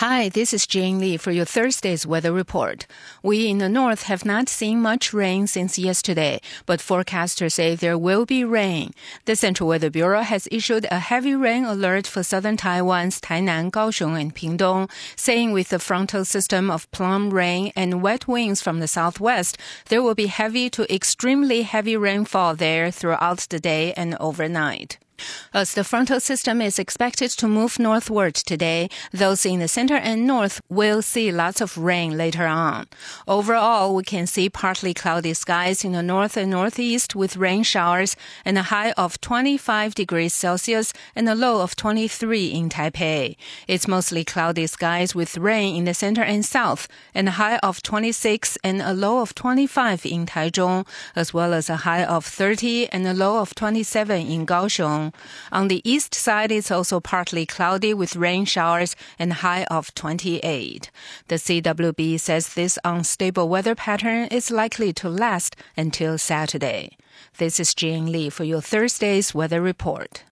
Hi, this is Jane Lee for your Thursday's weather report. We in the north have not seen much rain since yesterday, but forecasters say there will be rain. The Central Weather Bureau has issued a heavy rain alert for southern Taiwan's Tainan, Kaohsiung, and Pingtung, saying with the frontal system of plum rain and wet winds from the southwest, there will be heavy to extremely heavy rainfall there throughout the day and overnight. As the frontal system is expected to move northward today, those in the center and north will see lots of rain later on. Overall, we can see partly cloudy skies in the north and northeast with rain showers and a high of 25 degrees Celsius and a low of 23 in Taipei. It's mostly cloudy skies with rain in the center and south and a high of 26 and a low of 25 in Taichung, as well as a high of 30 and a low of 27 in Kaohsiung. On the east side, it's also partly cloudy with rain showers and high of 28. The CWB says this unstable weather pattern is likely to last until Saturday. This is Jane Lee for your Thursday's weather report.